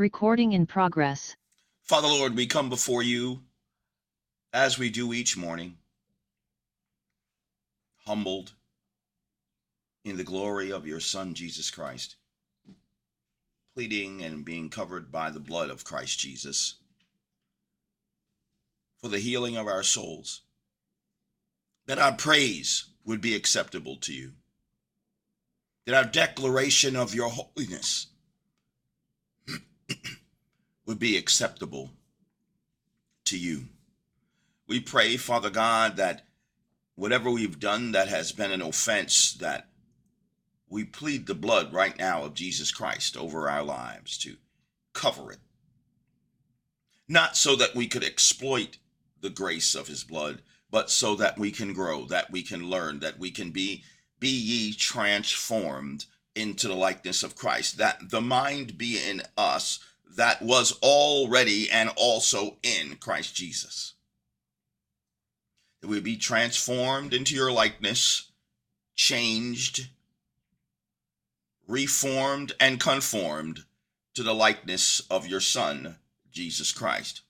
Recording in progress. Father Lord, we come before you as we do each morning, humbled in the glory of your Son, Jesus Christ, pleading and being covered by the blood of Christ Jesus for the healing of our souls, that our praise would be acceptable to you, that our declaration of your holiness would be acceptable to you. We pray, Father God, that whatever we've done that has been an offense, that we plead the blood right now of Jesus Christ over our lives to cover it. Not so that we could exploit the grace of his blood, but so that we can grow, that we can learn, that we can be be ye transformed into the likeness of Christ, that the mind be in us that was already and also in Christ Jesus. That we be transformed into your likeness, changed, reformed, and conformed to the likeness of your Son, Jesus Christ.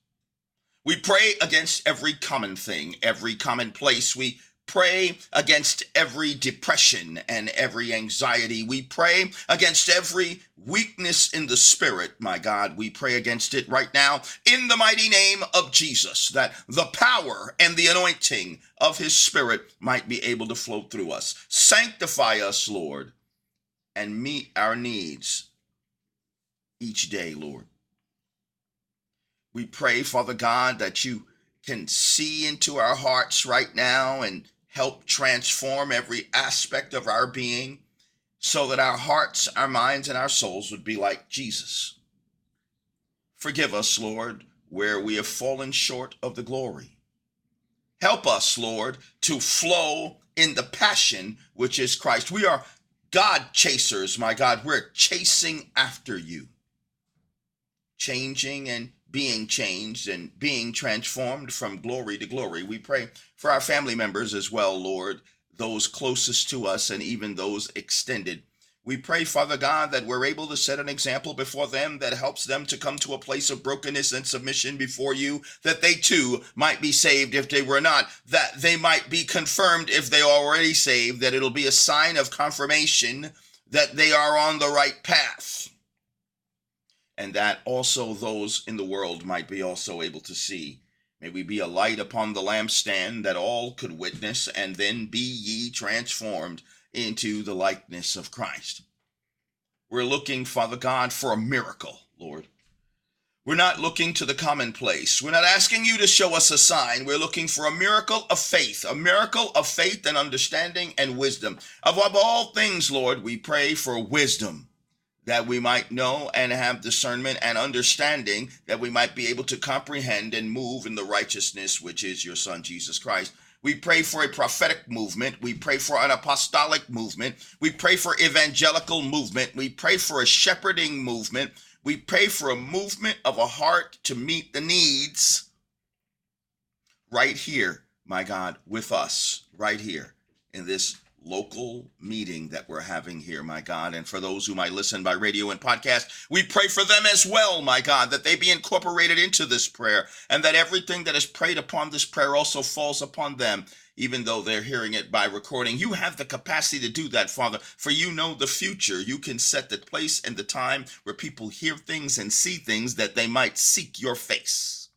We pray against every common thing, every commonplace. We pray against every depression and every anxiety. We pray against every weakness in the spirit, my God. We pray against it right now in the mighty name of Jesus, that the power and the anointing of his spirit might be able to flow through us. Sanctify us, Lord, and meet our needs each day, Lord. We pray, Father God, that you can see into our hearts right now and help transform every aspect of our being so that our hearts, our minds, and our souls would be like Jesus. Forgive us, Lord, where we have fallen short of the glory. Help us, Lord, to flow in the passion which is Christ. We are God chasers, my God. We're chasing after you, changing and being changed and being transformed from glory to glory. We pray for our family members as well, Lord, those closest to us and even those extended. We pray, Father God, that we're able to set an example before them that helps them to come to a place of brokenness and submission before you, that they too might be saved if they were not, that they might be confirmed if they are already saved, that it'll be a sign of confirmation that they are on the right path and that also those in the world might be also able to see. May we be a light upon the lampstand that all could witness, and then be ye transformed into the likeness of Christ. We're looking, Father God, for a miracle, Lord. We're not looking to the commonplace. We're not asking you to show us a sign. We're looking for a miracle of faith, a miracle of faith and understanding and wisdom. Above all things, Lord, we pray for wisdom that we might know and have discernment and understanding, that we might be able to comprehend and move in the righteousness which is your Son, Jesus Christ. We pray for a prophetic movement. We pray for an apostolic movement. We pray for evangelical movement. We pray for a shepherding movement. We pray for a movement of a heart to meet the needs right here, my God, with us, right here in this local meeting that we're having here, my God. And for those who might listen by radio and podcast, we pray for them as well, my God, that they be incorporated into this prayer and that everything that is prayed upon this prayer also falls upon them. Even though they're hearing it by recording, you have the capacity to do that, Father, for you know the future. You can set the place and the time where people hear things and see things that they might seek your face.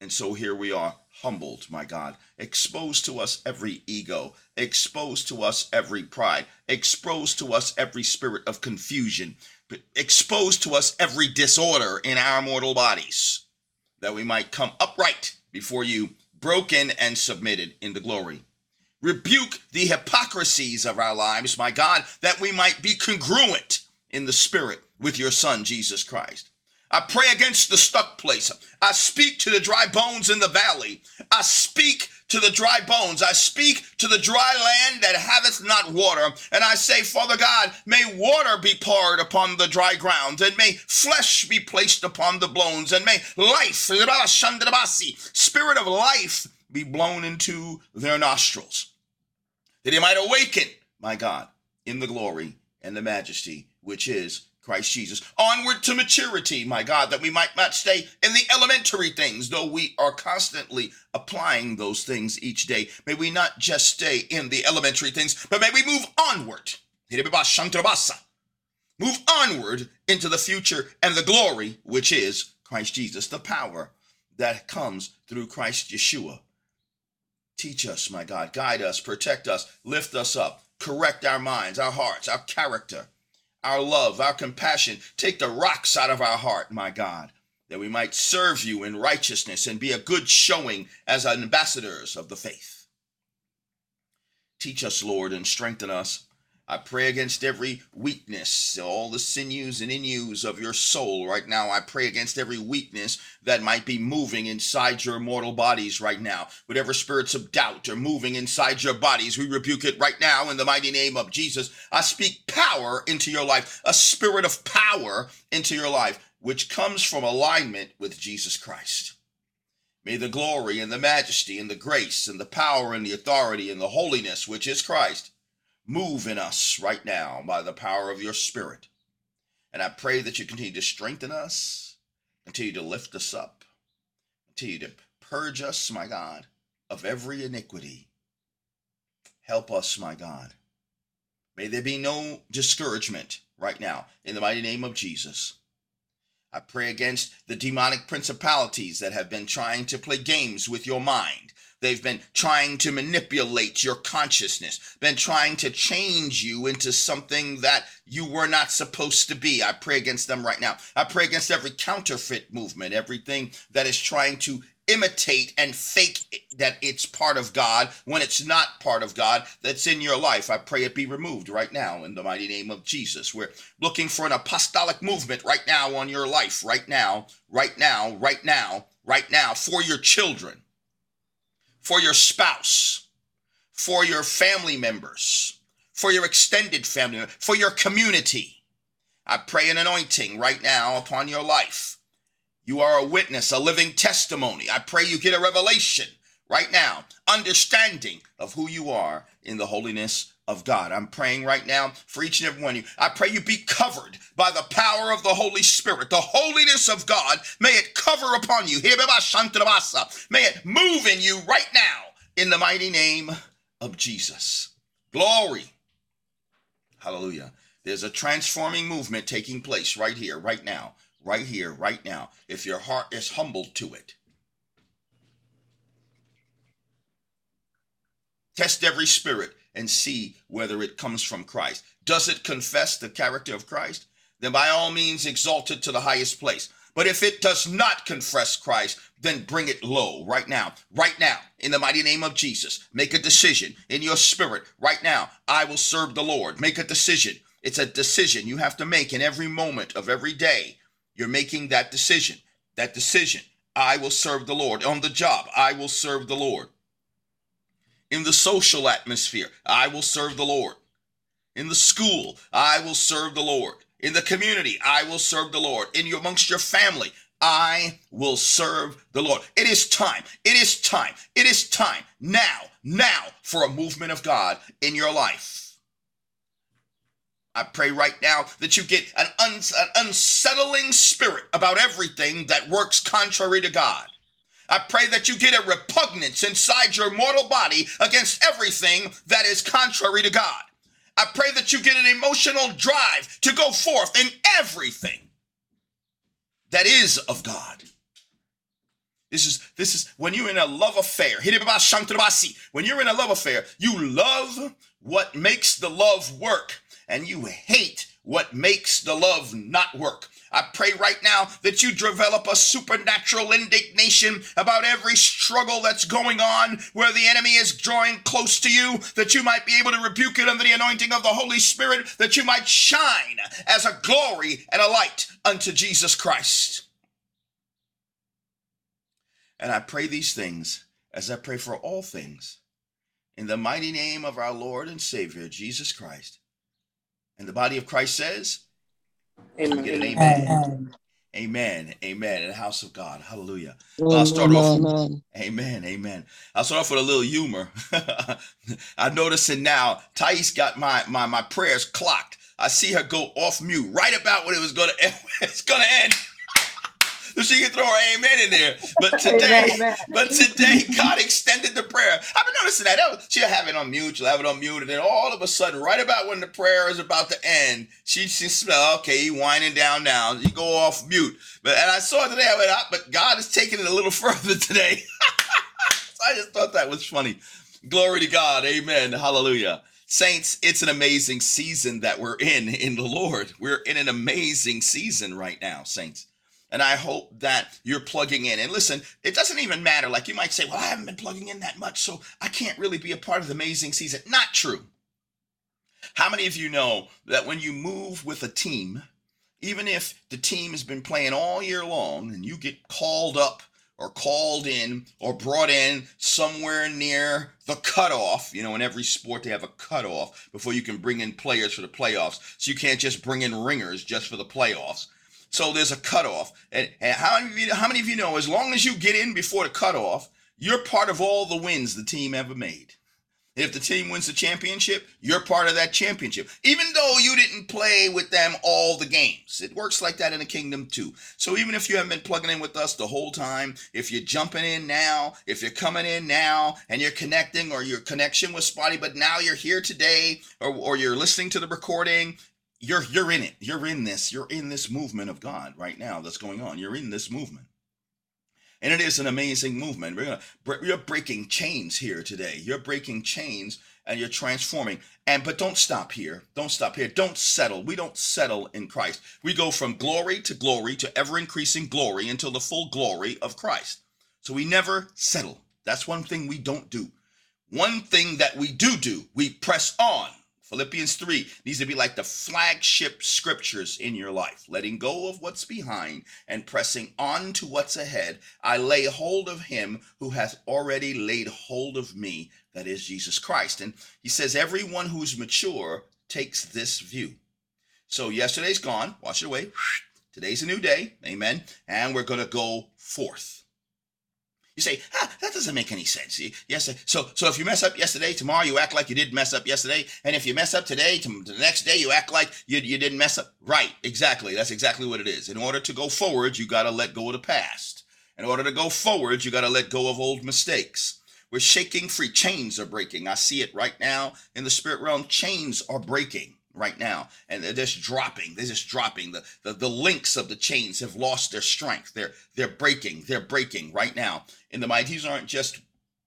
And so here we are humbled, my God. Expose to us every ego, expose to us every pride, expose to us every spirit of confusion, expose to us every disorder in our mortal bodies, that we might come upright before you, broken and submitted in the glory. Rebuke the hypocrisies of our lives, my God, that we might be congruent in the spirit with your Son, Jesus Christ. I pray against the stuck place. I speak to the dry bones in the valley. I speak to the dry bones. I speak to the dry land that haveth not water. And I say, Father God, may water be poured upon the dry ground, and may flesh be placed upon the bones, and may life, spirit of life, be blown into their nostrils. That he might awaken, my God, in the glory and the majesty which is Christ Jesus. Onward to maturity, my God, that we might not stay in the elementary things, though we are constantly applying those things each day. May we not just stay in the elementary things, but may we move onward. Move onward into the future and the glory, which is Christ Jesus, the power that comes through Christ Yeshua. Teach us, my God, guide us, protect us, lift us up, correct our minds, our hearts, our character our love, our compassion. Take the rocks out of our heart, my God, that we might serve you in righteousness and be a good showing as ambassadors of the faith. Teach us, Lord, and strengthen us I pray against every weakness, all the sinews and inus of your soul right now. I pray against every weakness that might be moving inside your mortal bodies right now. Whatever spirits of doubt are moving inside your bodies, we rebuke it right now in the mighty name of Jesus. I speak power into your life, a spirit of power into your life, which comes from alignment with Jesus Christ. May the glory and the majesty and the grace and the power and the authority and the holiness, which is Christ, Move in us right now by the power of your spirit. And I pray that you continue to strengthen us, continue to lift us up, continue to purge us, my God, of every iniquity. Help us, my God. May there be no discouragement right now in the mighty name of Jesus. I pray against the demonic principalities that have been trying to play games with your mind They've been trying to manipulate your consciousness, been trying to change you into something that you were not supposed to be. I pray against them right now. I pray against every counterfeit movement, everything that is trying to imitate and fake that it's part of God when it's not part of God that's in your life. I pray it be removed right now in the mighty name of Jesus. We're looking for an apostolic movement right now on your life, right now, right now, right now, right now, for your children for your spouse, for your family members, for your extended family, for your community. I pray an anointing right now upon your life. You are a witness, a living testimony. I pray you get a revelation right now, understanding of who you are in the holiness of God. I'm praying right now for each and every one of you. I pray you be covered by the power of the Holy Spirit. The holiness of God, may it cover upon you. May it move in you right now in the mighty name of Jesus. Glory. Hallelujah. There's a transforming movement taking place right here, right now, right here, right now. If your heart is humbled to it, test every spirit and see whether it comes from Christ. Does it confess the character of Christ? Then by all means exalt it to the highest place. But if it does not confess Christ, then bring it low right now, right now, in the mighty name of Jesus. Make a decision in your spirit right now. I will serve the Lord. Make a decision. It's a decision you have to make in every moment of every day. You're making that decision. That decision. I will serve the Lord. On the job, I will serve the Lord in the social atmosphere, I will serve the Lord. In the school, I will serve the Lord. In the community, I will serve the Lord. In your, amongst your family, I will serve the Lord. It is time. It is time. It is time now, now for a movement of God in your life. I pray right now that you get an, un- an unsettling spirit about everything that works contrary to God. I pray that you get a repugnance inside your mortal body against everything that is contrary to God. I pray that you get an emotional drive to go forth in everything that is of God. This is this is when you're in a love affair. When you're in a love affair, you love what makes the love work, and you hate what makes the love not work. I pray right now that you develop a supernatural indignation about every struggle that's going on where the enemy is drawing close to you, that you might be able to rebuke it under the anointing of the Holy Spirit, that you might shine as a glory and a light unto Jesus Christ. And I pray these things as I pray for all things in the mighty name of our Lord and Savior, Jesus Christ. And the body of Christ says, Amen. Get an amen. amen. Amen. Amen. In the house of God. Hallelujah. I'll start off. Amen. Amen. Amen. I'll start off with a little humor. I'm noticing now, Thais got my, my, my prayers clocked. I see her go off mute right about when it was gonna end. It's gonna end. So she can throw her amen in there. But today, amen. but today, God extended the prayer. I've been noticing that. She'll have it on mute, she'll have it on mute, and then all of a sudden, right about when the prayer is about to end, she she smell, okay, you winding down now. You go off mute. But and I saw it today, I went, ah, but God is taking it a little further today. so I just thought that was funny. Glory to God. Amen. Hallelujah. Saints, it's an amazing season that we're in in the Lord. We're in an amazing season right now, saints. And I hope that you're plugging in. And listen, it doesn't even matter. Like you might say, well, I haven't been plugging in that much, so I can't really be a part of the amazing season. Not true. How many of you know that when you move with a team, even if the team has been playing all year long and you get called up or called in or brought in somewhere near the cutoff. You know, in every sport they have a cutoff before you can bring in players for the playoffs. So you can't just bring in ringers just for the playoffs. So there's a cutoff. And, and how many of you how many of you know as long as you get in before the cutoff, you're part of all the wins the team ever made. If the team wins the championship, you're part of that championship, even though you didn't play with them all the games. It works like that in the kingdom too. So even if you haven't been plugging in with us the whole time, if you're jumping in now, if you're coming in now and you're connecting or your connection was spotty, but now you're here today or, or you're listening to the recording, you're you're in it. You're in this. You're in this movement of God right now that's going on. You're in this movement. And it is an amazing movement. We're gonna, you're breaking chains here today. You're breaking chains and you're transforming. And but don't stop here. Don't stop here. Don't settle. We don't settle in Christ. We go from glory to glory to ever increasing glory until the full glory of Christ. So we never settle. That's one thing we don't do. One thing that we do do, we press on Philippians 3 needs to be like the flagship scriptures in your life, letting go of what's behind and pressing on to what's ahead. I lay hold of him who hath already laid hold of me, that is Jesus Christ. And he says, Everyone who's mature takes this view. So yesterday's gone, wash it away. Today's a new day, amen. And we're going to go forth. You say, ah, that doesn't make any sense. Yes. So, so if you mess up yesterday, tomorrow you act like you didn't mess up yesterday, and if you mess up today, to the next day you act like you, you didn't mess up. Right. Exactly. That's exactly what it is. In order to go forward, you got to let go of the past. In order to go forward, you got to let go of old mistakes. We're shaking free. Chains are breaking. I see it right now in the spirit realm. Chains are breaking right now. And they're just dropping. They're just dropping. The, the the links of the chains have lost their strength. They're they're breaking. They're breaking right now. In the mind these aren't just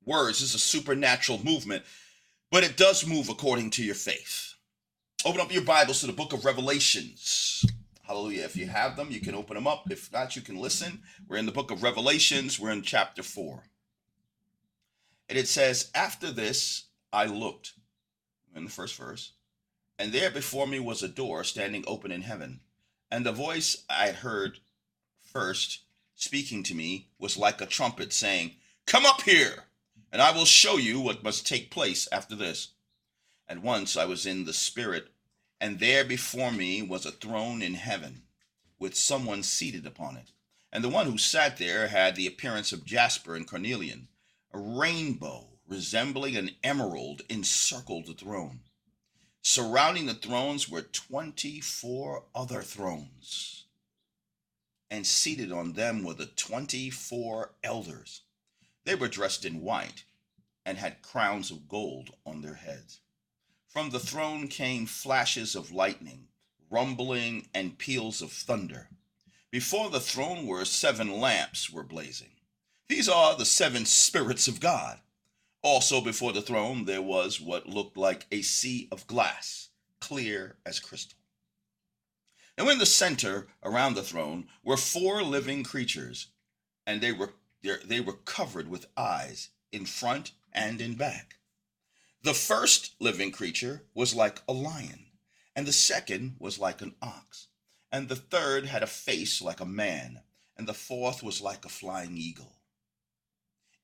words. This is a supernatural movement. But it does move according to your faith. Open up your bibles to the book of revelations. Hallelujah. If you have them you can open them up. If not you can listen. We're in the book of revelations. We're in chapter 4 and it says after this i looked. In the first verse and there before me was a door standing open in heaven. And the voice I had heard first speaking to me was like a trumpet saying, Come up here, and I will show you what must take place after this. At once I was in the Spirit, and there before me was a throne in heaven, with someone seated upon it. And the one who sat there had the appearance of jasper and cornelian. A rainbow resembling an emerald encircled the throne. Surrounding the thrones were 24 other thrones, and seated on them were the 24 elders. They were dressed in white and had crowns of gold on their heads. From the throne came flashes of lightning, rumbling, and peals of thunder. Before the throne were seven lamps were blazing. These are the seven spirits of God. Also before the throne there was what looked like a sea of glass, clear as crystal. And in the center around the throne were four living creatures, and they were they were covered with eyes in front and in back. The first living creature was like a lion, and the second was like an ox, and the third had a face like a man, and the fourth was like a flying eagle.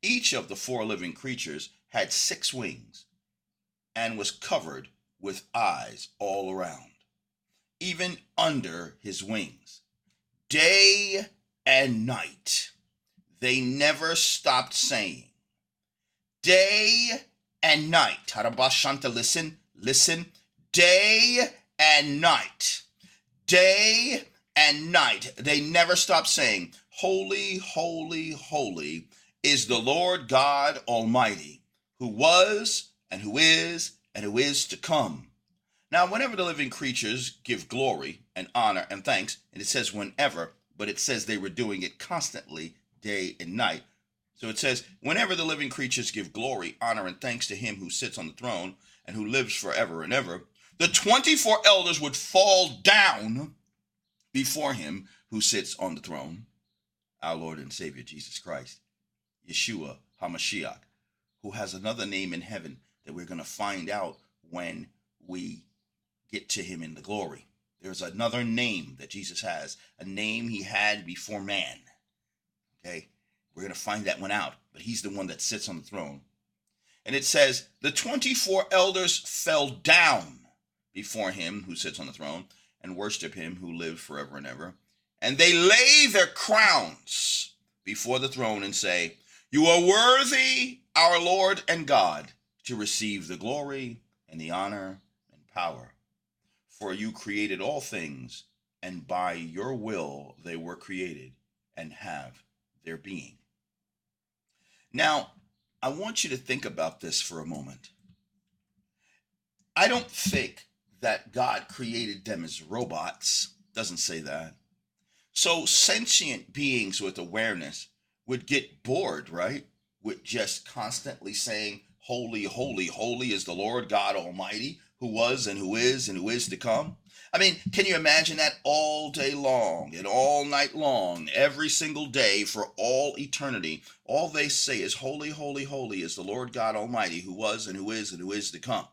Each of the four living creatures had six wings and was covered with eyes all around, even under his wings. Day and night, they never stopped saying, Day and night. Tarabashanta, listen, listen. Day and night. Day and night. They never stop saying, Holy, holy, holy is the Lord God Almighty, who was and who is and who is to come. Now, whenever the living creatures give glory and honor and thanks, and it says whenever, but it says they were doing it constantly, day and night. So it says, whenever the living creatures give glory, honor, and thanks to him who sits on the throne and who lives forever and ever, the 24 elders would fall down before him who sits on the throne, our Lord and Savior Jesus Christ, Yeshua HaMashiach, who has another name in heaven that we're going to find out when we get to him in the glory. There's another name that Jesus has, a name he had before man. Okay? We're going to find that one out, but he's the one that sits on the throne. And it says, The 24 elders fell down before him who sits on the throne and worship him who lives forever and ever. And they lay their crowns before the throne and say, You are worthy, our Lord and God, to receive the glory and the honor and power. For you created all things, and by your will they were created and have their being. Now, I want you to think about this for a moment. I don't think that God created them as robots. Doesn't say that. So sentient beings with awareness would get bored, right? With just constantly saying, Holy, holy, holy is the Lord God Almighty, who was and who is and who is to come. I mean, can you imagine that all day long and all night long, every single day for all eternity? All they say is, Holy, holy, holy is the Lord God Almighty, who was and who is and who is to come.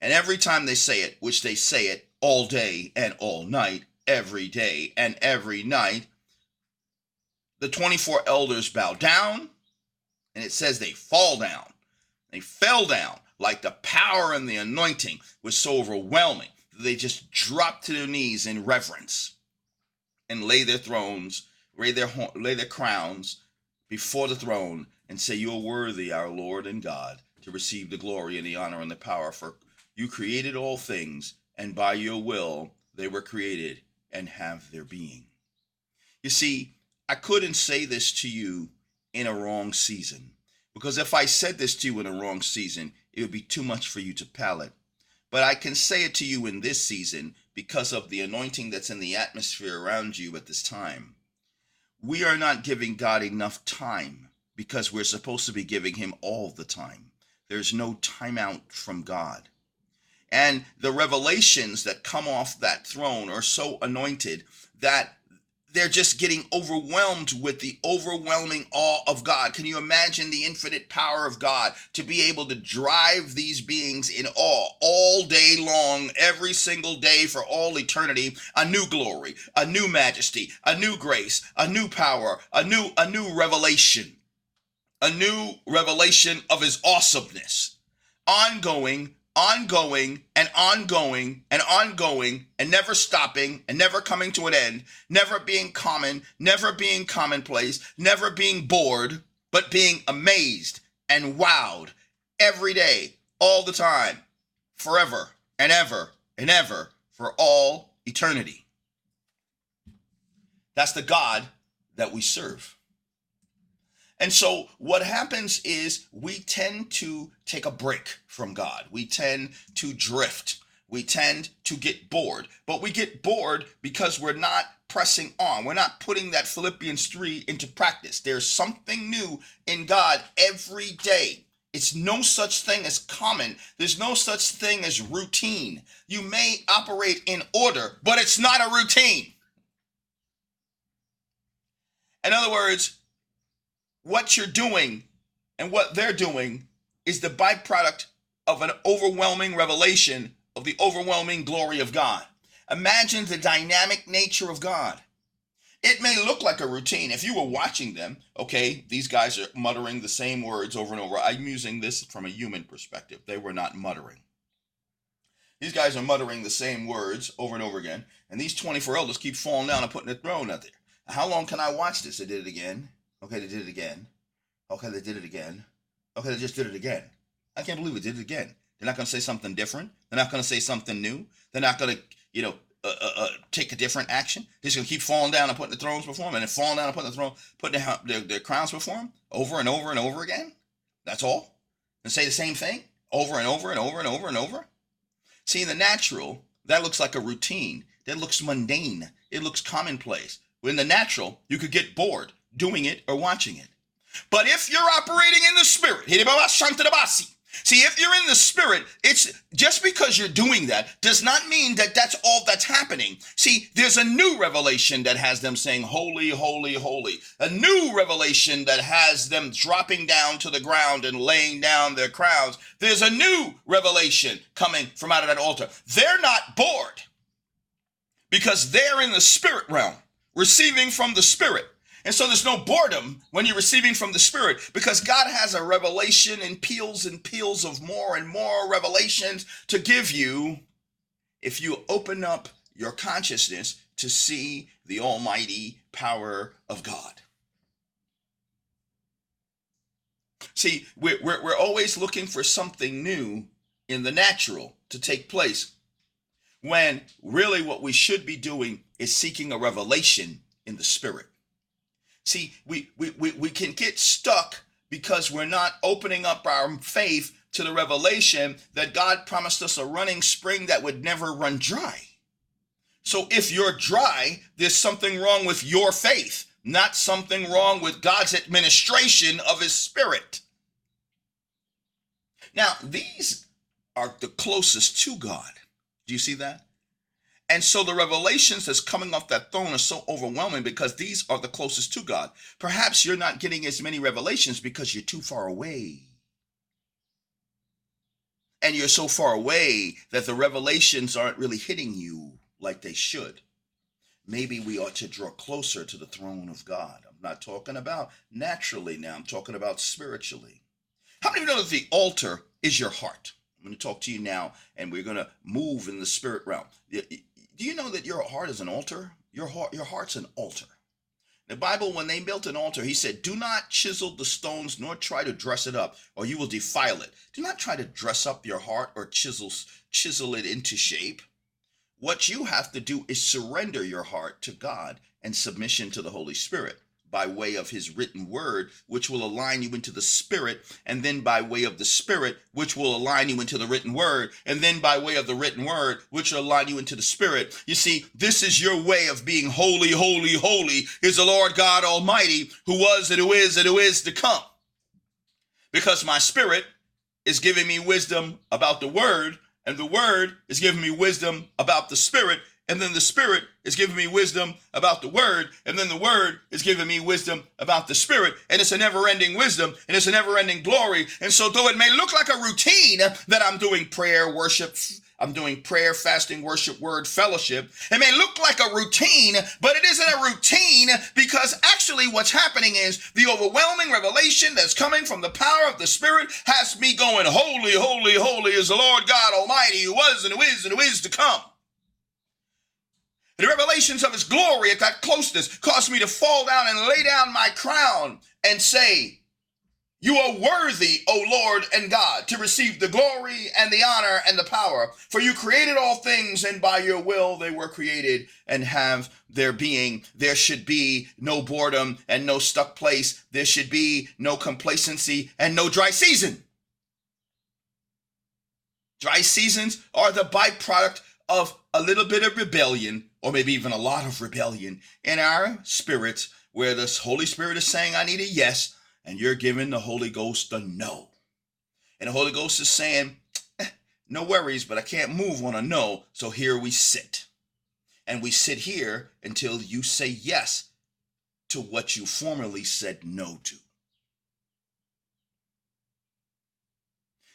And every time they say it, which they say it all day and all night, every day and every night, the 24 elders bow down, and it says they fall down. They fell down like the power and the anointing was so overwhelming that they just dropped to their knees in reverence and lay their thrones, lay their lay their crowns before the throne and say, "You are worthy, our Lord and God, to receive the glory and the honor and the power. For you created all things, and by your will they were created and have their being." You see, I couldn't say this to you in a wrong season because if I said this to you in a wrong season, it would be too much for you to palate but I can say it to you in this season because of the anointing that's in the atmosphere around you at this time. We are not giving God enough time because we're supposed to be giving Him all the time. There's no timeout from God. And the revelations that come off that throne are so anointed that they're just getting overwhelmed with the overwhelming awe of God. Can you imagine the infinite power of God to be able to drive these beings in awe all day long, every single day for all eternity? A new glory, a new majesty, a new grace, a new power, a new a new revelation, a new revelation of his awesomeness, ongoing ongoing and ongoing and ongoing and never stopping and never coming to an end, never being common, never being commonplace, never being bored, but being amazed and wowed every day, all the time, forever and ever and ever for all eternity. That's the God that we serve. And so what happens is we tend to take a break from God. We tend to drift. We tend to get bored. But we get bored because we're not pressing on. We're not putting that Philippians 3 into practice. There's something new in God every day. It's no such thing as common. There's no such thing as routine. You may operate in order, but it's not a routine. In other words, what you're doing and what they're doing is the byproduct of an overwhelming revelation of the overwhelming glory of God. Imagine the dynamic nature of God. It may look like a routine. If you were watching them, okay, these guys are muttering the same words over and over. I'm using this from a human perspective. They were not muttering. These guys are muttering the same words over and over again, and these 24 elders keep falling down and putting the throne out there. How long can I watch this? They did it again. Okay, they did it again. Okay, they did it again. Okay, they just did it again. I can't believe it did it again. They're not going to say something different. They're not going to say something new. They're not going to you know, uh, uh, uh, take a different action. They're just gonna keep falling down and putting the thrones before them, and then falling down and putting the throne, putting their, their, their crowns before them over and over and over again. That's all, and say the same thing over and over and over and over and over. See, in the natural, that looks like a routine. That looks mundane. It looks commonplace. In the natural, you could get bored doing it or watching it. But if you're operating in the spirit, See, if you're in the spirit, it's just because you're doing that does not mean that that's all that's happening. See, there's a new revelation that has them saying, Holy, holy, holy. A new revelation that has them dropping down to the ground and laying down their crowns. There's a new revelation coming from out of that altar. They're not bored because they're in the spirit realm, receiving from the spirit. And so there's no boredom when you're receiving from the Spirit because God has a revelation and peals and peals of more and more revelations to give you if you open up your consciousness to see the almighty power of God. See, we're, we're, we're always looking for something new in the natural to take place when really what we should be doing is seeking a revelation in the spirit. See, we, we, we, we can get stuck because we're not opening up our faith to the revelation that God promised us a running spring that would never run dry. So if you're dry, there's something wrong with your faith, not something wrong with God's administration of his spirit. Now, these are the closest to God. Do you see that? And so the revelations that's coming off that throne are so overwhelming because these are the closest to God. Perhaps you're not getting as many revelations because you're too far away. And you're so far away that the revelations aren't really hitting you like they should. Maybe we ought to draw closer to the throne of God. I'm not talking about naturally now, I'm talking about spiritually. How many of you know that the altar is your heart? I'm going to talk to you now, and we're going to move in the spirit realm. Do you know that your heart is an altar? Your heart, your heart's an altar. The Bible, when they built an altar, he said, Do not chisel the stones nor try to dress it up, or you will defile it. Do not try to dress up your heart or chisel, chisel it into shape. What you have to do is surrender your heart to God and submission to the Holy Spirit by way of his written word, which will align you into the spirit, and then by way of the spirit, which will align you into the written word, and then by way of the written word, which will align you into the spirit. You see, this is your way of being holy, holy, holy is the Lord God Almighty, who was and who is and who is to come. Because my spirit is giving me wisdom about the word, and the word is giving me wisdom about the spirit, and then the Spirit is giving me wisdom about the Word, and then the Word is giving me wisdom about the Spirit, and it's a never ending wisdom, and it's a never ending glory. And so, though it may look like a routine that I'm doing prayer, worship, I'm doing prayer, fasting, worship, word, fellowship. It may look like a routine, but it isn't a routine because actually what's happening is the overwhelming revelation that's coming from the power of the Spirit has me going, Holy, holy, holy is the Lord God Almighty who was and who is and who is to come. The revelations of his glory at that closeness caused me to fall down and lay down my crown and say, You are worthy, O Lord and God, to receive the glory and the honor and the power. For you created all things, and by your will they were created and have their being. There should be no boredom and no stuck place. There should be no complacency and no dry season. Dry seasons are the byproduct of a little bit of rebellion, or maybe even a lot of rebellion in our spirits, where the Holy Spirit is saying, I need a yes, and you're giving the Holy Ghost a no. And the Holy Ghost is saying, eh, No worries, but I can't move on a no, so here we sit. And we sit here until you say yes to what you formerly said no to.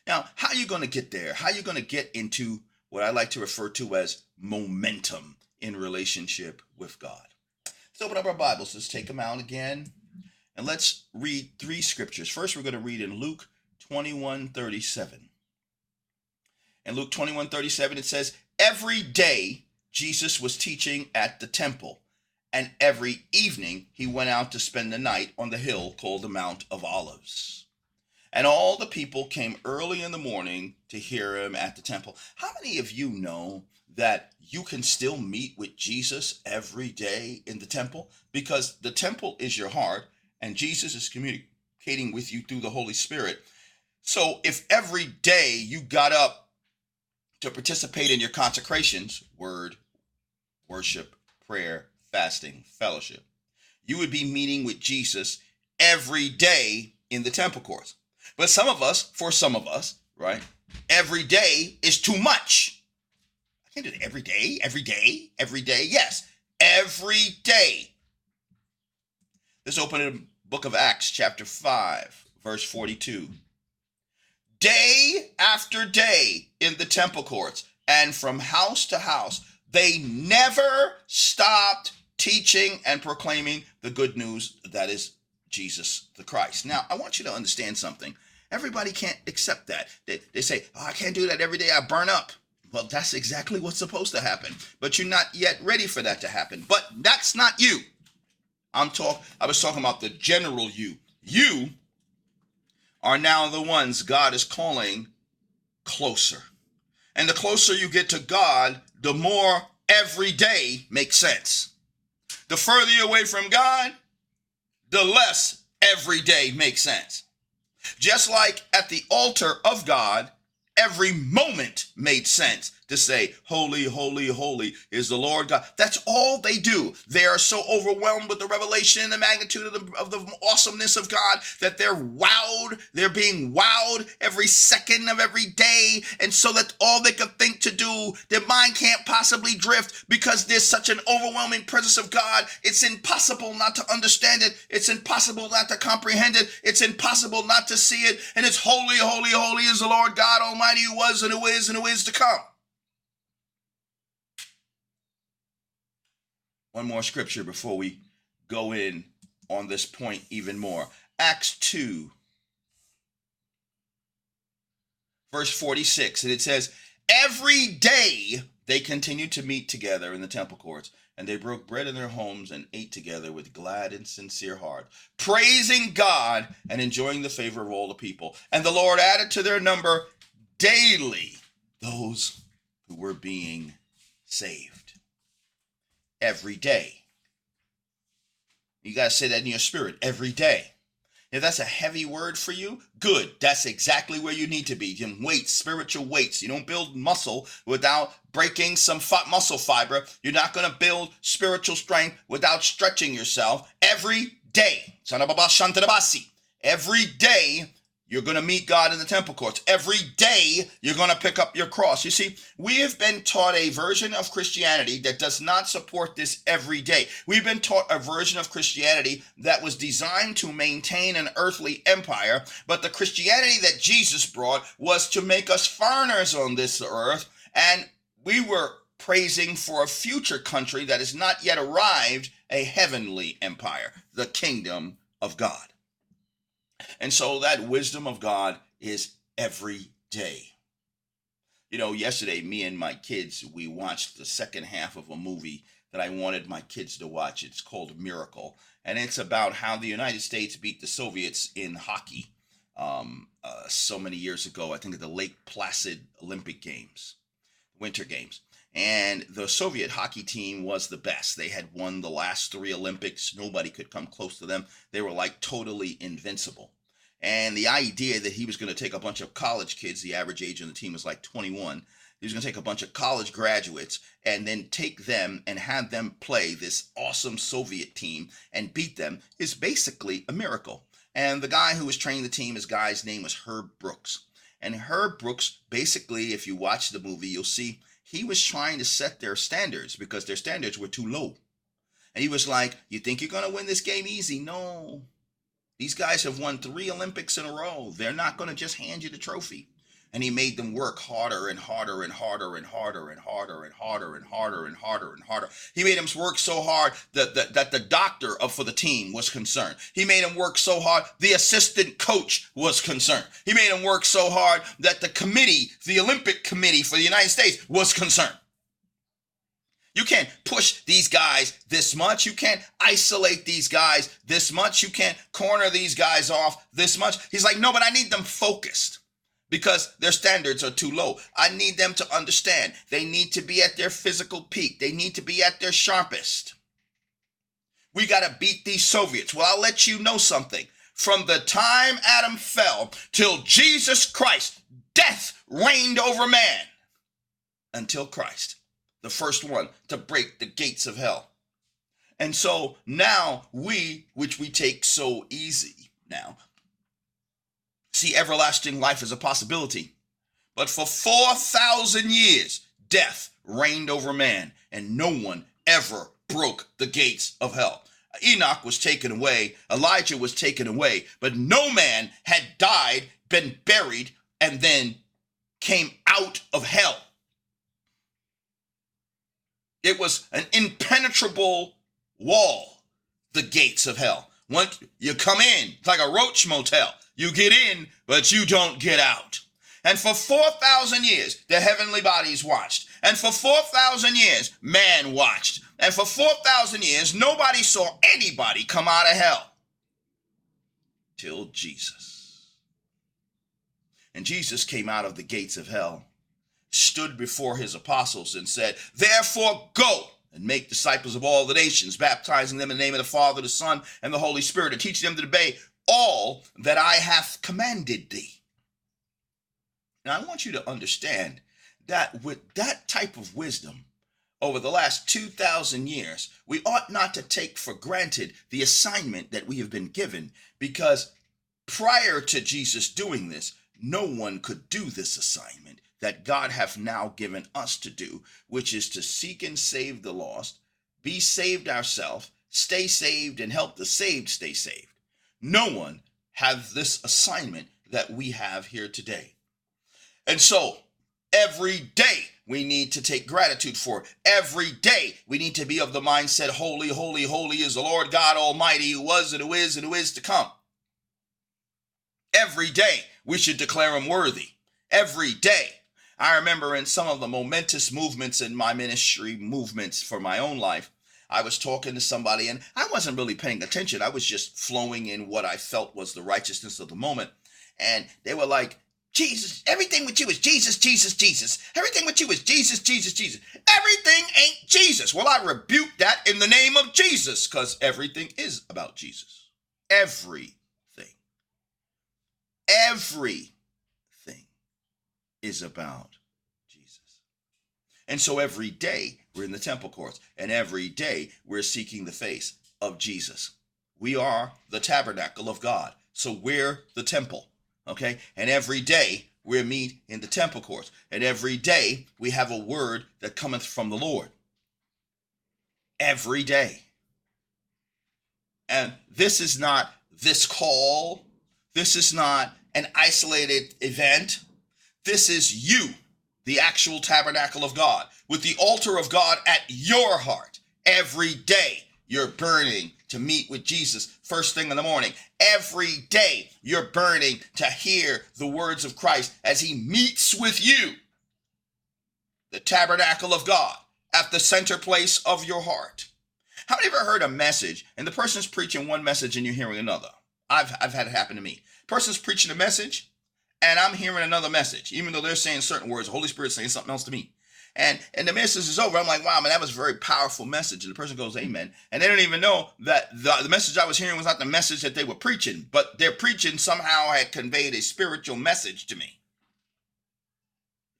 Now, how are you going to get there? How are you going to get into what I like to refer to as momentum in relationship with God. Let's open up our Bibles. Let's take them out again. And let's read three scriptures. First, we're going to read in Luke 21 37. In Luke 21 37, it says, Every day Jesus was teaching at the temple, and every evening he went out to spend the night on the hill called the Mount of Olives. And all the people came early in the morning to hear him at the temple. How many of you know that you can still meet with Jesus every day in the temple? Because the temple is your heart and Jesus is communicating with you through the Holy Spirit. So if every day you got up to participate in your consecrations, word, worship, prayer, fasting, fellowship, you would be meeting with Jesus every day in the temple courts. But some of us, for some of us, right, every day is too much. I can't do it every day, every day, every day. Yes, every day. Let's open in book of Acts, chapter 5, verse 42. Day after day in the temple courts and from house to house, they never stopped teaching and proclaiming the good news that is Jesus the Christ. Now, I want you to understand something. Everybody can't accept that. They, they say, oh, I can't do that every day. I burn up. Well, that's exactly what's supposed to happen. But you're not yet ready for that to happen. But that's not you. I'm talk I was talking about the general you. You are now the ones God is calling closer. And the closer you get to God, the more every day makes sense. The further you're away from God, the less every day makes sense. Just like at the altar of God, every moment made sense to say, Holy, holy, holy is the Lord God. That's all they do. They are so overwhelmed with the revelation and the magnitude of the, of the awesomeness of God that they're wowed. They're being wowed every second of every day. And so that all they can think to do, their mind can't possibly drift because there's such an overwhelming presence of God. It's impossible not to understand it. It's impossible not to comprehend it. It's impossible not to see it. And it's holy, holy, holy is the Lord God Almighty who was and who is and who is to come. One more scripture before we go in on this point even more. Acts 2, verse 46, and it says, Every day they continued to meet together in the temple courts, and they broke bread in their homes and ate together with glad and sincere heart, praising God and enjoying the favor of all the people. And the Lord added to their number daily those who were being saved every day. You got to say that in your spirit every day. If that's a heavy word for you, good. That's exactly where you need to be. In weights, spiritual weights. You don't build muscle without breaking some muscle fiber. You're not going to build spiritual strength without stretching yourself every day. Every day, you're going to meet God in the temple courts. Every day, you're going to pick up your cross. You see, we have been taught a version of Christianity that does not support this every day. We've been taught a version of Christianity that was designed to maintain an earthly empire, but the Christianity that Jesus brought was to make us foreigners on this earth, and we were praising for a future country that has not yet arrived, a heavenly empire, the kingdom of God. And so that wisdom of God is every day. You know, yesterday, me and my kids, we watched the second half of a movie that I wanted my kids to watch. It's called Miracle. And it's about how the United States beat the Soviets in hockey um, uh, so many years ago. I think at the Lake Placid Olympic Games, Winter Games. And the Soviet hockey team was the best. They had won the last three Olympics. Nobody could come close to them. They were like totally invincible. And the idea that he was going to take a bunch of college kids, the average age on the team was like 21. He was going to take a bunch of college graduates and then take them and have them play this awesome Soviet team and beat them is basically a miracle. And the guy who was training the team, his guy's name was Herb Brooks. And Herb Brooks, basically, if you watch the movie, you'll see he was trying to set their standards because their standards were too low. And he was like, You think you're going to win this game easy? No, these guys have won three Olympics in a row. They're not going to just hand you the trophy. And he made them work harder and harder and harder and harder and harder and harder and harder and harder and harder. He made them work so hard that, that, that the doctor of, for the team was concerned. He made them work so hard the assistant coach was concerned. He made them work so hard that the committee, the Olympic committee for the United States was concerned. You can't push these guys this much. You can't isolate these guys this much. You can't corner these guys off this much. He's like, no, but I need them focused because their standards are too low. I need them to understand they need to be at their physical peak, they need to be at their sharpest. We got to beat these Soviets. Well, I'll let you know something. From the time Adam fell till Jesus Christ, death reigned over man until Christ, the first one to break the gates of hell. And so now we, which we take so easy now, see everlasting life as a possibility. But for 4,000 years, death reigned over man, and no one ever broke the gates of hell. Enoch was taken away, Elijah was taken away, but no man had died, been buried, and then came out of hell. It was an impenetrable wall, the gates of hell. Once you come in, it's like a roach motel. You get in, but you don't get out. And for 4,000 years, the heavenly bodies watched. And for 4,000 years, man watched. And for 4,000 years, nobody saw anybody come out of hell till Jesus. And Jesus came out of the gates of hell, stood before his apostles, and said, Therefore, go and make disciples of all the nations, baptizing them in the name of the Father, the Son, and the Holy Spirit, and teach them to obey all that I have commanded thee. Now, I want you to understand that with that type of wisdom, over the last 2,000 years, we ought not to take for granted the assignment that we have been given because prior to Jesus doing this, no one could do this assignment that God hath now given us to do, which is to seek and save the lost, be saved ourselves, stay saved, and help the saved stay saved. No one has this assignment that we have here today. And so, every day we need to take gratitude for. Every day we need to be of the mindset holy, holy, holy is the Lord God Almighty who was and who is and who is to come. Every day we should declare him worthy. Every day. I remember in some of the momentous movements in my ministry, movements for my own life, I was talking to somebody and I wasn't really paying attention. I was just flowing in what I felt was the righteousness of the moment. And they were like, Jesus, everything with you is Jesus, Jesus, Jesus. Everything with you is Jesus, Jesus, Jesus. Everything ain't Jesus. Well, I rebuke that in the name of Jesus because everything is about Jesus. Everything. Everything is about. And so every day we're in the temple courts and every day we're seeking the face of Jesus. We are the tabernacle of God. So we're the temple. Okay. And every day we meet in the temple courts. And every day we have a word that cometh from the Lord. Every day. And this is not this call. This is not an isolated event. This is you, the actual tabernacle of God, with the altar of God at your heart. Every day you're burning to meet with Jesus first thing in the morning. Every day you're burning to hear the words of Christ as he meets with you. The tabernacle of God at the center place of your heart. How many ever heard a message and the person's preaching one message and you're hearing another? I've, I've had it happen to me. Person's preaching a message and I'm hearing another message, even though they're saying certain words. The Holy Spirit's saying something else to me and and the message is over. I'm like, wow, man, that was a very powerful message. And the person goes, Amen. And they don't even know that the, the message I was hearing was not the message that they were preaching, but their preaching somehow had conveyed a spiritual message to me.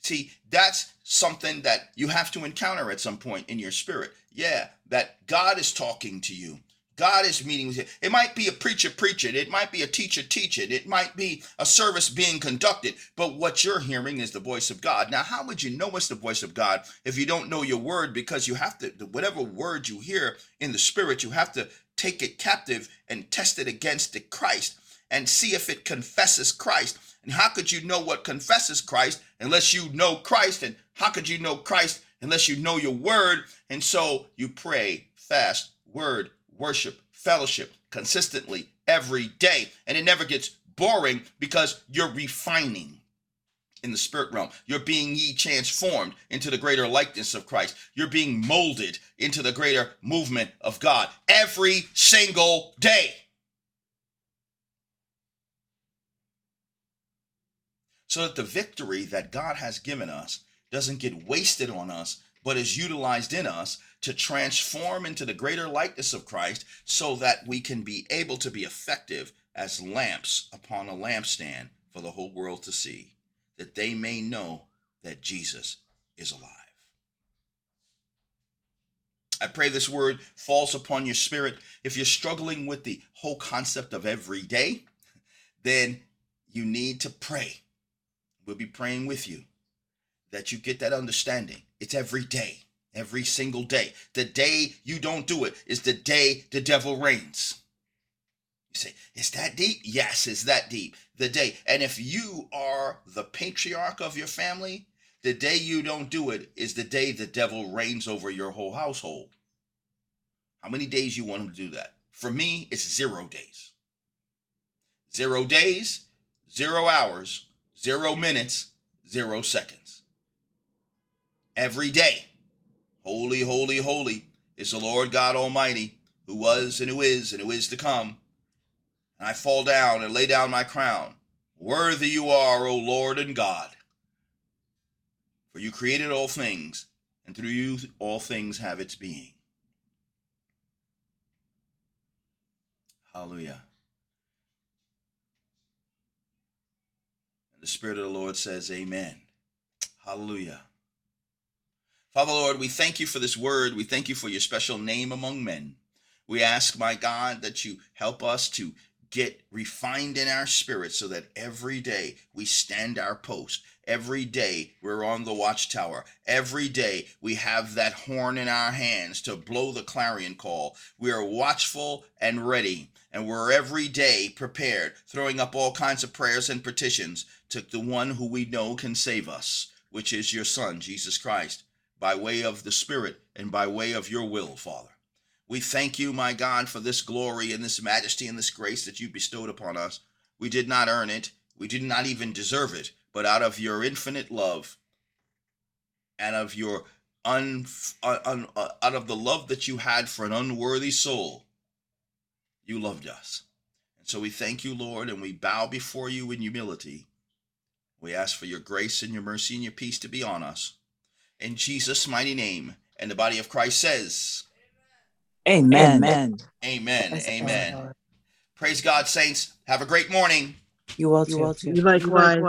See, that's something that you have to encounter at some point in your spirit. Yeah, that God is talking to you. God is meeting with you. It might be a preacher preaching, it might be a teacher teaching, it might be a service being conducted, but what you're hearing is the voice of God. Now, how would you know it's the voice of God if you don't know your word? Because you have to, whatever word you hear in the spirit, you have to take it captive and test it against the Christ and see if it confesses Christ. And how could you know what confesses Christ unless you know Christ? And how could you know Christ unless you know your word? And so you pray, fast, word, worship, fellowship consistently every day. And it never gets boring because you're refining in the spirit realm. You're being ye transformed into the greater likeness of Christ. You're being molded into the greater movement of God every single day. so that the victory that God has given us doesn't get wasted on us, but is utilized in us to transform into the greater likeness of Christ so that we can be able to be effective as lamps upon a lampstand for the whole world to see, that they may know that Jesus is alive. I pray this word falls upon your spirit. If you're struggling with the whole concept of every day, then you need to pray. We'll be praying with you that you get that understanding. It's every day, every single day. The day you don't do it is the day the devil reigns. You say, is that deep? Yes, it's that deep. The day. And if you are the patriarch of your family, the day you don't do it is the day the devil reigns over your whole household. How many days you want him to do that? For me, it's zero days. Zero days, zero hours, zero minutes, zero seconds. Every day, holy, holy, holy is the Lord God Almighty, who was and who is and who is to come. And I fall down and lay down my crown. Worthy you are, O Lord and God. For you created all things, and through you all things have its being. Hallelujah. And the Spirit of the Lord says, Amen. Hallelujah. Father Lord, we thank you for this word. We thank you for your special name among men. We ask, my God, that you help us to get refined in our spirit so that every day we stand our post. Every day we're on the watchtower. Every day we have that horn in our hands to blow the clarion call. We are watchful and ready, and we're every day prepared, throwing up all kinds of prayers and petitions to the one who we know can save us, which is your Son, Jesus Christ, by way of the Spirit and by way of your will, Father. We thank you, my God, for this glory and this majesty and this grace that you bestowed upon us. We did not earn it, we did not even deserve it, but out of your infinite love and of your un, un, uh, out of the love that you had for an unworthy soul, you loved us. And so we thank you, Lord, and we bow before you in humility. We ask for your grace and your mercy and your peace to be on us. In Jesus' mighty name. And the body of Christ says, Amen. Amen. Amen. Amen. Praise God, saints. Have a great morning. You all too. You likewise.